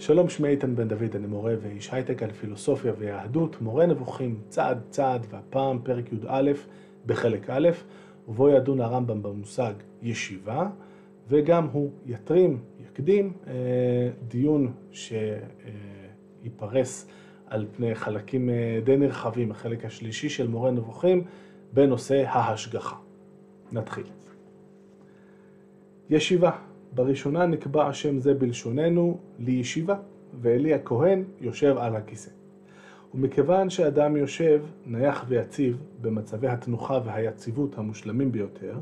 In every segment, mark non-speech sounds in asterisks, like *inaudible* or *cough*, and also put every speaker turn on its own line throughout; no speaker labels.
שלום, שמי איתן בן דוד, אני מורה ואיש הייטק על פילוסופיה ויהדות, מורה נבוכים צעד צעד, והפעם פרק י"א בחלק א', ובו ידון הרמב"ם במושג ישיבה, וגם הוא יתרים, יקדים, אה, דיון שיפרס על פני חלקים אה, די נרחבים, החלק השלישי של מורה נבוכים, בנושא ההשגחה. נתחיל. ישיבה. בראשונה נקבע השם זה בלשוננו לישיבה, ואלי הכהן יושב על הכיסא. ומכיוון שאדם יושב, נייח ויציב, במצבי התנוחה והיציבות המושלמים ביותר,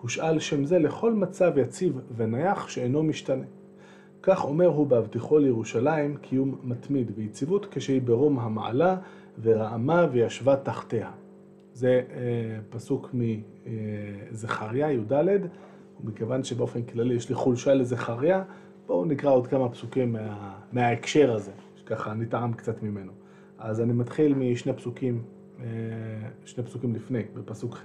הושאל שם זה לכל מצב יציב ונייח שאינו משתנה. כך אומר הוא בהבטיחו לירושלים קיום מתמיד ויציבות כשהיא ברום המעלה ורעמה וישבה תחתיה. זה אה, פסוק מזכריה י"ד, ומכיוון שבאופן כללי יש לי חולשה לזכריה, בואו נקרא עוד כמה פסוקים מה, מההקשר הזה, שככה נטעם קצת ממנו. אז אני מתחיל משני פסוקים, אה, שני פסוקים לפני, בפסוק ח'.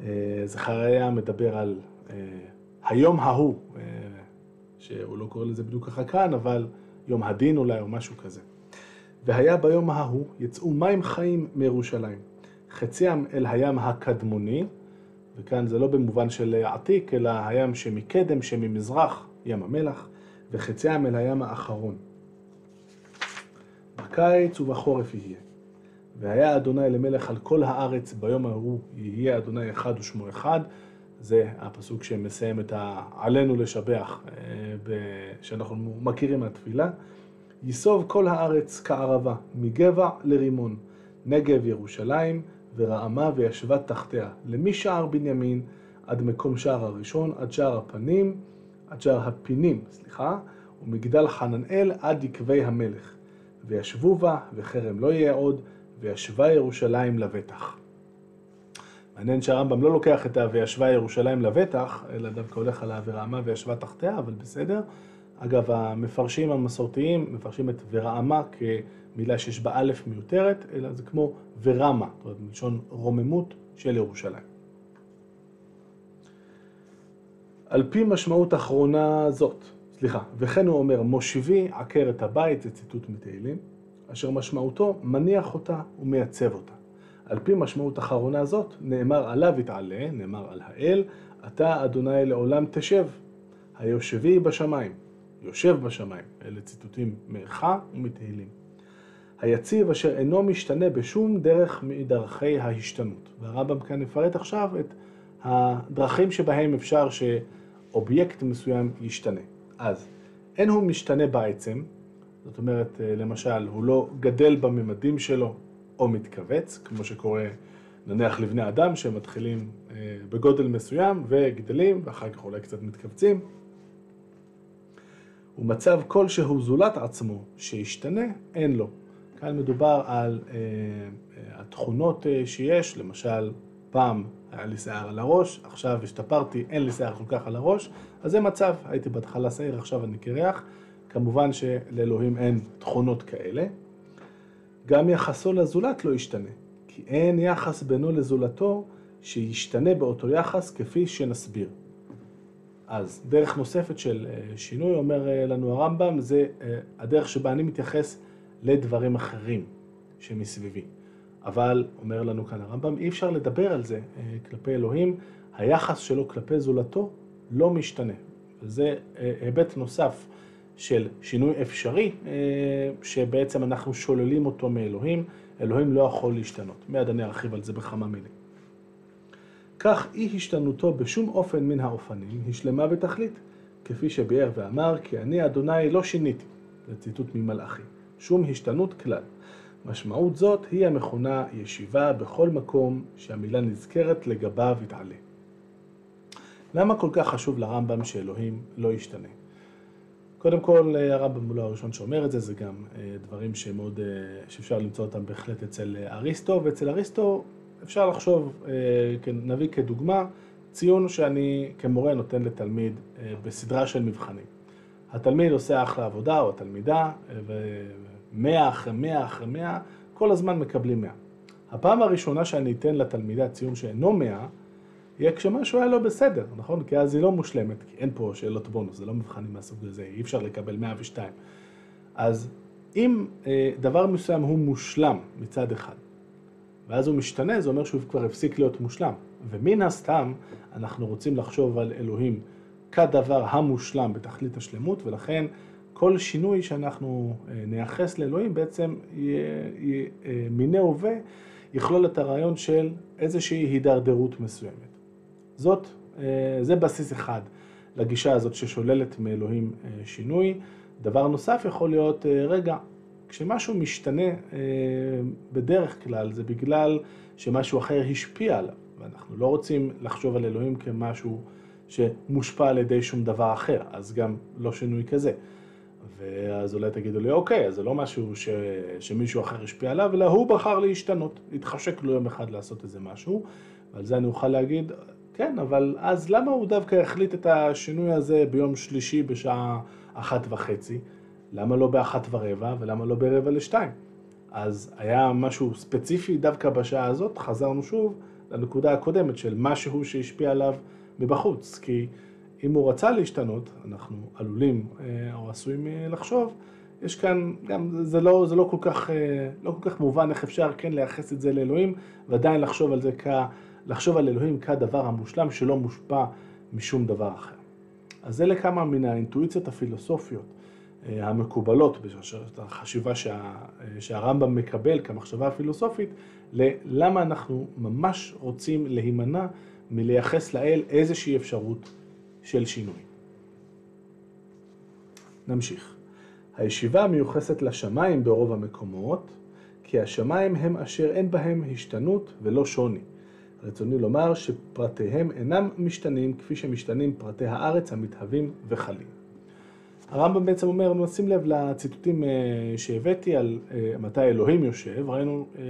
אה, זכריה מדבר על אה, היום ההוא, שהוא לא קורא לזה בדיוק ככה כאן, אבל יום הדין אולי, או משהו כזה. והיה ביום ההוא, יצאו מים חיים מירושלים. חציים אל הים הקדמוני, וכאן זה לא במובן של עתיק, אלא הים שמקדם, שממזרח, ים המלח, וחציים אל הים האחרון. בקיץ ובחורף יהיה. והיה אדוני למלך על כל הארץ, ביום ההוא יהיה אדוני אחד ושמו אחד. זה הפסוק שמסיים את ה"עלינו לשבח", אה, שאנחנו מכירים מהתפילה. ייסוב כל הארץ כערבה, מגבע לרימון, נגב ירושלים, ורעמה וישבה תחתיה, למשער בנימין עד מקום שער הראשון, עד שער הפנים, עד שער הפינים, סליחה, ומגדל חננאל עד יקבי המלך. וישבו בה, וחרם לא יהיה עוד, וישבה ירושלים לבטח. מעניין שהרמב"ם לא לוקח את ה וישבה ירושלים לבטח, אלא דווקא הולך על ה"ורעמה וישבה תחתיה", אבל בסדר. אגב, המפרשים המסורתיים מפרשים את ורעמה כמילה שיש בה א' מיותרת, אלא זה כמו ורמה, זאת אומרת, מלשון רוממות של ירושלים. על פי משמעות אחרונה זאת, סליחה, וכן הוא אומר, מושיבי עקר את הבית, זה ציטוט מתהילים, אשר משמעותו מניח אותה ומייצב אותה. על פי משמעות אחרונה זאת, נאמר עליו יתעלה, נאמר על האל, אתה אדוני לעולם תשב, היושבי בשמיים. יושב בשמיים. אלה ציטוטים מאיכה ומתהילים. היציב אשר אינו משתנה בשום דרך מדרכי ההשתנות. והרמב"ם כאן יפרט עכשיו את הדרכים שבהם אפשר שאובייקט מסוים ישתנה. אז אין הוא משתנה בעצם, זאת אומרת, למשל, הוא לא גדל בממדים שלו או מתכווץ, כמו שקורה נניח לבני אדם שמתחילים אה, בגודל מסוים וגדלים ואחר כך אולי קצת מתכווצים. ומצב כלשהו זולת עצמו שישתנה, אין לו. כאן מדובר על אה, אה, התכונות אה, שיש, למשל, פעם היה לי שיער על הראש, עכשיו השתפרתי, אין לי שיער כל כך על הראש, אז זה מצב, הייתי בהתחלה שעיר, עכשיו אני קרח. כמובן שלאלוהים אין תכונות כאלה. גם יחסו לזולת לא ישתנה, כי אין יחס בינו לזולתו שישתנה באותו יחס כפי שנסביר. אז דרך נוספת של אה, שינוי, אומר אה, לנו הרמב"ם, זה אה, הדרך שבה אני מתייחס לדברים אחרים שמסביבי. אבל, אומר לנו כאן הרמב"ם, אי אפשר לדבר על זה כלפי אלוהים, היחס שלו כלפי זולתו לא משתנה. וזה היבט נוסף של שינוי אפשרי, שבעצם אנחנו שוללים אותו מאלוהים, אלוהים לא יכול להשתנות. מיד אני ארחיב על זה בכמה מילים. כך אי השתנותו בשום אופן מן האופנים היא שלמה בתכלית, כפי שביאר ואמר, כי אני אדוני לא שיניתי, זה ציטוט ממלאכי, שום השתנות כלל. משמעות זאת היא המכונה ישיבה בכל מקום שהמילה נזכרת לגביו יתעלה. למה כל כך חשוב לרמב"ם שאלוהים לא ישתנה? קודם כל, הרמב"ם הוא לא הראשון שאומר את זה, זה גם אה, דברים שמאוד, אה, שאפשר למצוא אותם בהחלט אצל אריסטו, ואצל אריסטו אפשר לחשוב, אה, נביא כדוגמה, ציון שאני כמורה נותן לתלמיד אה, בסדרה של מבחנים. התלמיד עושה אחלה עבודה, או התלמידה, אה, ומאה אחרי מאה אחרי מאה, כל הזמן מקבלים מאה. הפעם הראשונה שאני אתן לתלמידה ציון שאינו מאה, יהיה כשמשהו היה לא בסדר, נכון? כי אז היא לא מושלמת, כי אין פה שאלות בונוס, זה לא מבחנים מהסוג הזה, אי אפשר לקבל 102. אז אם דבר מסוים הוא מושלם מצד אחד, ואז הוא משתנה, זה אומר שהוא כבר הפסיק להיות מושלם. ומן הסתם, אנחנו רוצים לחשוב על אלוהים כדבר המושלם בתכלית השלמות, ולכן כל שינוי שאנחנו אה, נייחס לאלוהים בעצם אה, מיני הווה יכלול את הרעיון של איזושהי הידרדרות מסוימת. זאת, אה, זה בסיס אחד לגישה הזאת ששוללת מאלוהים שינוי. דבר נוסף יכול להיות, רגע, כשמשהו משתנה בדרך כלל זה בגלל שמשהו אחר השפיע עליו, ואנחנו לא רוצים לחשוב על אלוהים כמשהו שמושפע על ידי שום דבר אחר, אז גם לא שינוי כזה. ואז אולי תגידו לי, אוקיי, אז זה לא משהו ש... שמישהו אחר השפיע עליו, אלא הוא בחר להשתנות, התחשק לו יום אחד לעשות איזה משהו, ועל זה אני אוכל להגיד, כן, אבל אז למה הוא דווקא החליט את השינוי הזה ביום שלישי בשעה אחת וחצי? למה לא באחת ורבע, ולמה לא ברבע לשתיים? אז היה משהו ספציפי דווקא בשעה הזאת, חזרנו שוב לנקודה הקודמת של משהו שהשפיע עליו מבחוץ, כי... אם הוא רצה להשתנות, אנחנו עלולים אה, או עשויים אה, לחשוב, יש כאן, גם זה לא, זה לא, כל כך, אה, לא כל כך מובן איך אפשר כן לייחס את זה לאלוהים, ועדיין לחשוב על זה כ... לחשוב על אלוהים כדבר המושלם שלא מושפע משום דבר אחר. אז אלה כמה מן האינטואיציות הפילוסופיות המקובלות בשרשרת החשיבה שה, שהרמב"ם מקבל כמחשבה הפילוסופית, ללמה אנחנו ממש רוצים להימנע מלייחס לאל איזושהי אפשרות של שינוי. נמשיך. הישיבה מיוחסת לשמיים ברוב המקומות, כי השמיים הם אשר אין בהם השתנות ולא שוני. רצוני לומר שפרטיהם אינם משתנים כפי שמשתנים פרטי הארץ המתהווים וחלים. הרמב"ם בעצם אומר, נשים לב לציטוטים אה, שהבאתי על אה, מתי אלוהים יושב, ראינו אה,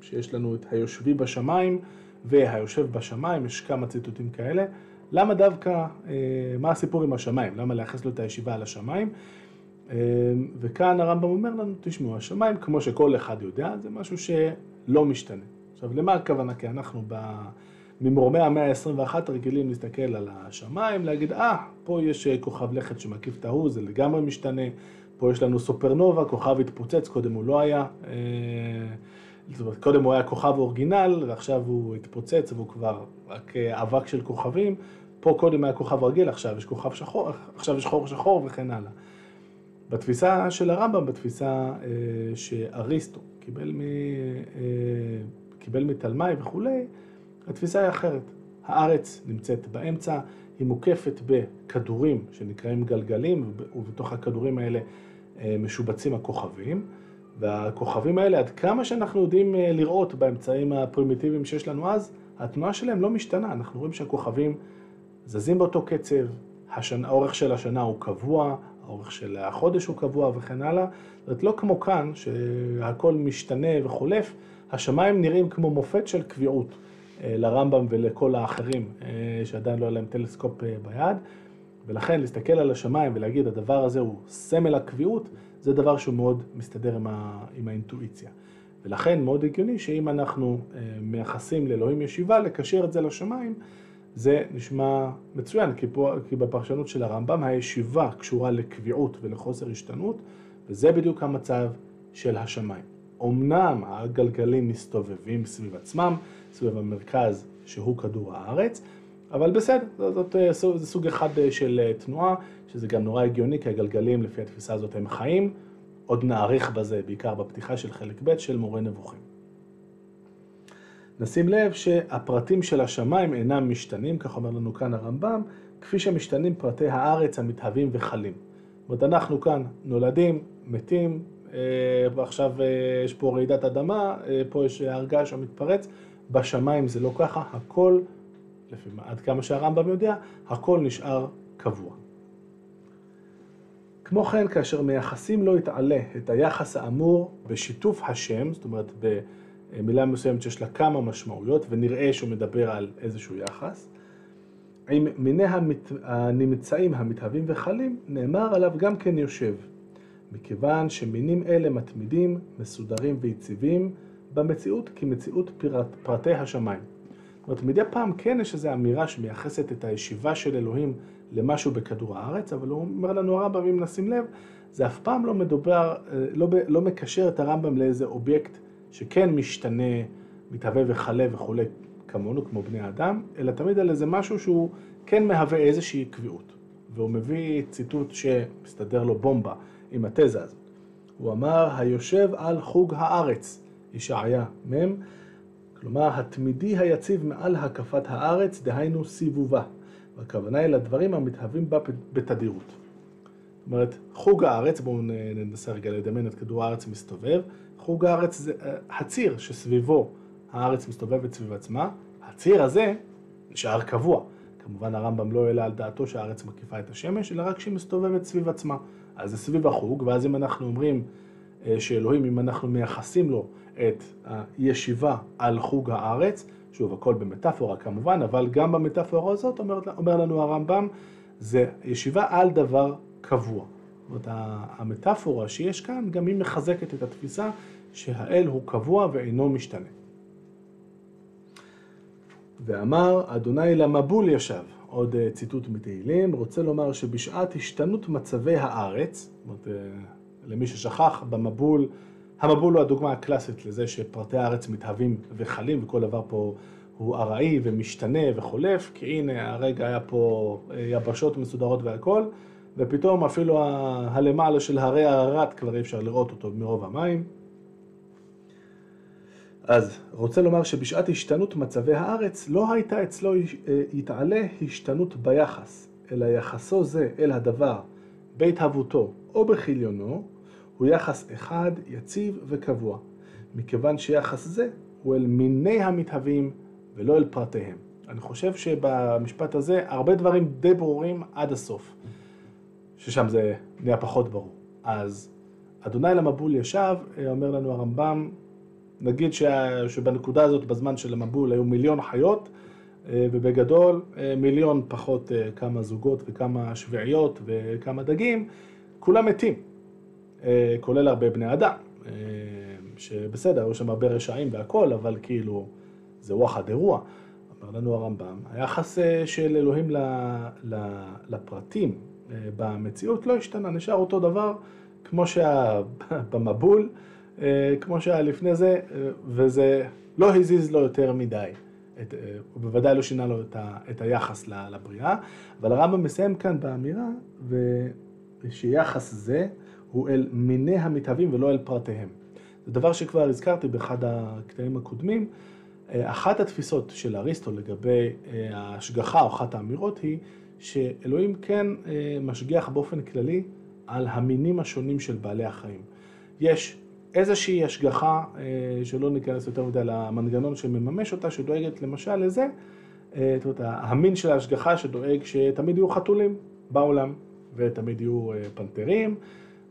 שיש לנו את היושבי בשמיים והיושב בשמיים, יש כמה ציטוטים כאלה. למה דווקא, מה הסיפור עם השמיים? למה לייחס לו את הישיבה על השמיים? וכאן הרמב"ם אומר לנו, תשמעו, השמיים, כמו שכל אחד יודע, זה משהו שלא משתנה. עכשיו, למה הכוונה? כי אנחנו ב... ממורמי המאה ה-21 רגילים להסתכל על השמיים, להגיד, אה, ah, פה יש אה, כוכב לכת שמקיף את ההוא, זה לגמרי משתנה, פה יש לנו סופרנובה, כוכב התפוצץ, קודם הוא לא היה, זאת אומרת, קודם הוא היה כוכב אורגינל, ועכשיו הוא התפוצץ והוא כבר רק אבק של כוכבים, פה קודם היה כוכב רגיל, עכשיו יש כוכב שחור, עכשיו יש חור שחור וכן הלאה. בתפיסה של הרמב"ם, בתפיסה אה, שאריסטו קיבל, מ, אה, קיבל מתלמי וכולי, התפיסה היא אחרת. הארץ נמצאת באמצע, היא מוקפת בכדורים שנקראים גלגלים, ובתוך הכדורים האלה אה, משובצים הכוכבים. והכוכבים האלה, עד כמה שאנחנו יודעים אה, לראות באמצעים הפרימיטיביים שיש לנו אז, התנועה שלהם לא משתנה. אנחנו רואים שהכוכבים זזים באותו קצב, השנה, האורך של השנה הוא קבוע, האורך של החודש הוא קבוע וכן הלאה. זאת אומרת, לא כמו כאן, שהכל משתנה וחולף, השמיים נראים כמו מופת של קביעות לרמב"ם ולכל האחרים אה, שעדיין לא היה להם טלסקופ אה, ביד. ולכן להסתכל על השמיים ולהגיד הדבר הזה הוא סמל הקביעות, זה דבר שהוא מאוד מסתדר עם, ה, עם האינטואיציה. ולכן מאוד הגיוני שאם אנחנו מייחסים לאלוהים ישיבה, לקשר את זה לשמיים, זה נשמע מצוין, כי, פה, כי בפרשנות של הרמב"ם הישיבה קשורה לקביעות ולחוסר השתנות, וזה בדיוק המצב של השמיים. אמנם הגלגלים מסתובבים סביב עצמם, סביב המרכז שהוא כדור הארץ, אבל בסדר, זאת, זאת, זה סוג אחד של אה, תנועה, שזה גם נורא הגיוני, כי הגלגלים לפי התפיסה הזאת הם חיים. עוד נאריך בזה, בעיקר בפתיחה של חלק ב' של מורה נבוכים. נשים לב שהפרטים של השמיים אינם משתנים, כך אומר לנו כאן הרמב"ם, כפי שמשתנים פרטי הארץ המתהווים וחלים. זאת אומרת, אנחנו כאן נולדים, מתים, אה, ועכשיו אה, יש פה רעידת אדמה, אה, פה יש הר געש שמתפרץ, בשמיים זה לא ככה, הכל, לפי עד כמה שהרמב"ם יודע, הכל נשאר קבוע. כמו כן, כאשר מייחסים לו יתעלה את היחס האמור בשיתוף השם, זאת אומרת, מילה מסוימת שיש לה כמה משמעויות, ונראה שהוא מדבר על איזשהו יחס. עם מיני המת... הנמצאים המתהווים וחלים, נאמר עליו גם כן יושב, מכיוון שמינים אלה מתמידים, מסודרים ויציבים במציאות כמציאות פרט... פרטי השמיים. זאת אומרת, מדי פעם כן יש איזו אמירה שמייחסת את הישיבה של אלוהים למשהו בכדור הארץ, אבל הוא אומר לנו הרמב"ם, אם נשים לב, זה אף פעם לא מדובר, אה, לא, לא מקשר את הרמב"ם לאיזה אובייקט שכן משתנה, מתהווה וכלה וכולי כמונו, כמו בני אדם, אלא תמיד על איזה משהו שהוא כן מהווה איזושהי קביעות. והוא מביא ציטוט שמסתדר לו בומבה עם התזה הזאת. הוא אמר, היושב על חוג הארץ, ישעיה מ', כלומר, התמידי היציב מעל הקפת הארץ, דהיינו סיבובה. והכוונה היא לדברים המתהווים בה בתדירות. זאת אומרת, חוג הארץ, בואו ננסה רגע לדמיין את כדור הארץ מסתובב, חוג הארץ זה אה, הציר שסביבו הארץ מסתובבת סביב עצמה, הציר הזה נשאר קבוע. כמובן הרמב"ם לא העלה על דעתו שהארץ מקיפה את השמש, אלא רק שהיא מסתובבת סביב עצמה. אז זה סביב החוג, ואז אם אנחנו אומרים אה, שאלוהים, אם אנחנו מייחסים לו את הישיבה על חוג הארץ, שוב, הכל במטאפורה כמובן, אבל גם במטאפורה הזאת אומר, אומר לנו הרמב"ם, זה ישיבה על דבר קבוע. זאת אומרת, המטאפורה שיש כאן, גם היא מחזקת את התפיסה שהאל הוא קבוע ואינו משתנה. ואמר, אדוני למבול ישב, עוד אה, ציטוט מתהילים, רוצה לומר שבשעת השתנות מצבי הארץ, זאת אומרת, אה, למי ששכח, במבול המבול הוא הדוגמה הקלאסית לזה שפרטי הארץ מתהווים וחלים וכל דבר פה הוא ארעי ומשתנה וחולף, כי הנה הרגע היה פה אה, יבשות מסודרות והכל, ופתאום אפילו הלמעלה של הרי הררת כבר אי אפשר לראות אותו מרוב המים. אז רוצה לומר שבשעת השתנות מצבי הארץ לא הייתה אצלו אה, יתעלה השתנות ביחס, אלא יחסו זה אל הדבר בהתהוותו או בכליונו, הוא יחס אחד, יציב וקבוע, מכיוון שיחס זה הוא אל מיני המתהווים ולא אל פרטיהם. אני חושב שבמשפט הזה הרבה דברים די ברורים עד הסוף, ששם זה נהיה פחות ברור. אז אדוני למבול ישב, אומר לנו הרמב"ם, נגיד שבנקודה הזאת בזמן של המבול היו מיליון חיות, ובגדול מיליון פחות כמה זוגות וכמה שביעיות וכמה דגים, כולם מתים. אה, כולל הרבה בני אדם, אה, שבסדר, היו שם הרבה רשעים והכל, אבל כאילו, זה וואחד אירוע. אמר לנו הרמב"ם, היחס אה, של אלוהים לפרטים במציאות לא השתנה, נשאר אותו דבר כמו שהיה *laughs* במבול, כמו שהיה לפני זה, וזה לא הזיז לו יותר מדי. את, הוא בוודאי לא שינה לו את, ה, את היחס לבריאה, אבל הרמב"ם מסיים כאן באמירה, ושיחס זה הוא אל מיני המתהווים ולא אל פרטיהם. זה דבר שכבר הזכרתי באחד הקטעים הקודמים. אה, אחת התפיסות של אריסטו לגבי אה, ההשגחה, או אחת האמירות היא שאלוהים כן אה, משגיח באופן כללי על המינים השונים של בעלי החיים. יש איזושהי השגחה, שלא ניכנס יותר מדי למנגנון שמממש אותה, שדואגת למשל לזה, זאת אומרת, המין של ההשגחה שדואג שתמיד יהיו חתולים בעולם, ותמיד יהיו פנתרים,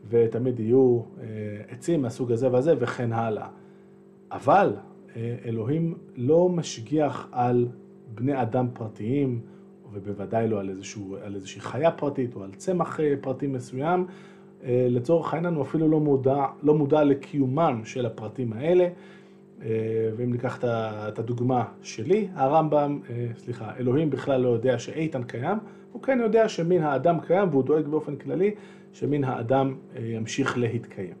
ותמיד יהיו אה, עצים מהסוג הזה והזה וכן הלאה. אבל אה, אלוהים לא משגיח על בני אדם פרטיים, ובוודאי לא על, איזשהו, על איזושהי חיה פרטית או על צמח אה, פרטי מסוים. לצורך העניין הוא אפילו לא מודע, לא מודע לקיומם של הפרטים האלה. ואם ניקח את הדוגמה שלי, הרמב"ם, סליחה, אלוהים בכלל לא יודע שאיתן קיים, הוא כן יודע שמין האדם קיים והוא דואג באופן כללי שמין האדם אה, ימשיך להתקיים.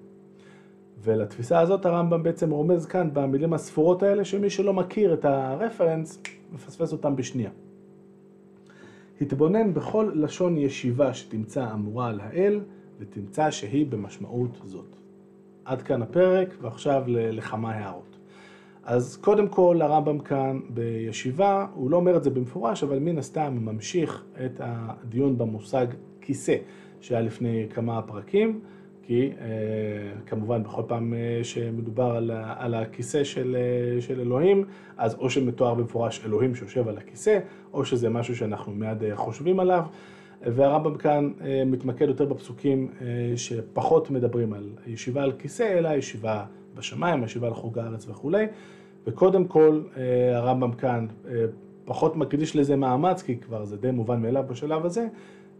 ולתפיסה הזאת הרמב"ם בעצם רומז כאן במילים הספורות האלה, שמי שלא מכיר את הרפרנס, מפספס אותם בשנייה. התבונן בכל לשון ישיבה שתמצא אמורה על האל, ותמצא שהיא במשמעות זאת. עד כאן הפרק, ועכשיו לכמה הערות. אז קודם כל הרמב"ם כאן בישיבה, הוא לא אומר את זה במפורש, אבל מן הסתם ממשיך את הדיון במושג כיסא. שהיה לפני כמה פרקים, כי אה, כמובן בכל פעם אה, שמדובר על, על הכיסא של, אה, של אלוהים, אז או שמתואר במפורש אלוהים שיושב על הכיסא, או שזה משהו שאנחנו מיד חושבים עליו. והרמב"ם כאן מתמקד יותר בפסוקים שפחות מדברים על ישיבה על כיסא, אלא ישיבה בשמיים, ישיבה על חוג הארץ וכולי. וקודם כל, הרמב"ם כאן פחות מקדיש לזה מאמץ, כי כבר זה די מובן מאליו בשלב הזה,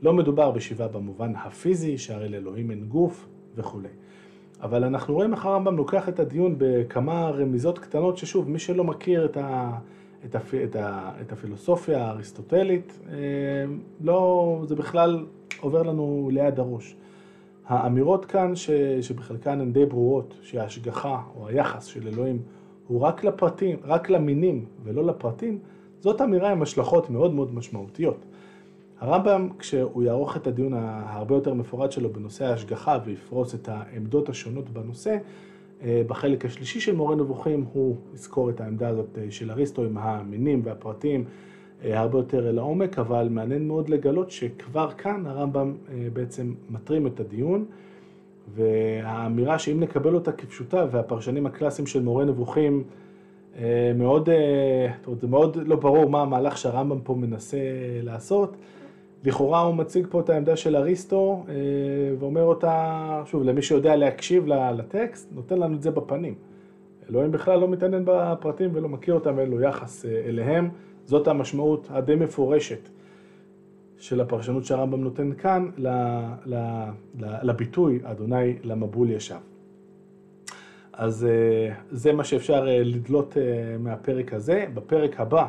לא מדובר בשיבה במובן הפיזי, שהרי לאלוהים אין גוף וכולי. אבל אנחנו רואים איך הרמב"ם לוקח את הדיון בכמה רמיזות קטנות, ששוב, מי שלא מכיר את, ה, את, הפ... את, ה... את הפילוסופיה האריסטוטלית, לא, זה בכלל עובר לנו ליד הראש. האמירות כאן, ש... שבחלקן הן די ברורות, שההשגחה או היחס של אלוהים הוא רק לפרטים, רק למינים ולא לפרטים, זאת אמירה עם השלכות מאוד מאוד משמעותיות. הרמב"ם, כשהוא יערוך את הדיון ההרבה יותר מפורט שלו בנושא ההשגחה ויפרוס את העמדות השונות בנושא, אה, בחלק השלישי של מורה נבוכים הוא יזכור את העמדה הזאת אה, של אריסטו עם המינים והפרטים אה, הרבה יותר לעומק, אבל מעניין מאוד לגלות שכבר כאן הרמב"ם בעצם מטרים את הדיון, והאמירה שאם נקבל אותה כפשוטה, והפרשנים הקלאסיים של מורה נבוכים מאוד, מאוד לא ברור מה המהלך שהרמב"ם פה מנסה לעשות, לכאורה הוא מציג פה את העמדה של אריסטו אה, ואומר אותה, שוב, למי שיודע להקשיב לטקסט, נותן לנו את זה בפנים. אלוהים בכלל לא מתעניין בפרטים ולא מכיר אותם ואין לו יחס אה, אליהם. זאת המשמעות הדי מפורשת של הפרשנות שהרמב"ם נותן כאן לביטוי אדוני למבול ישב. אז אה, זה מה שאפשר לדלות מהפרק הזה. בפרק הבא,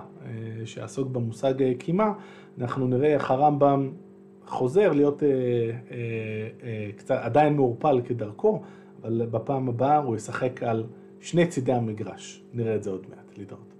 שיעסוק במושג קימה, אנחנו נראה איך הרמב"ם חוזר להיות אה, אה, אה, קצת עדיין מעורפל כדרכו, אבל בפעם הבאה הוא ישחק על שני צידי המגרש. נראה את זה עוד מעט. להתראות.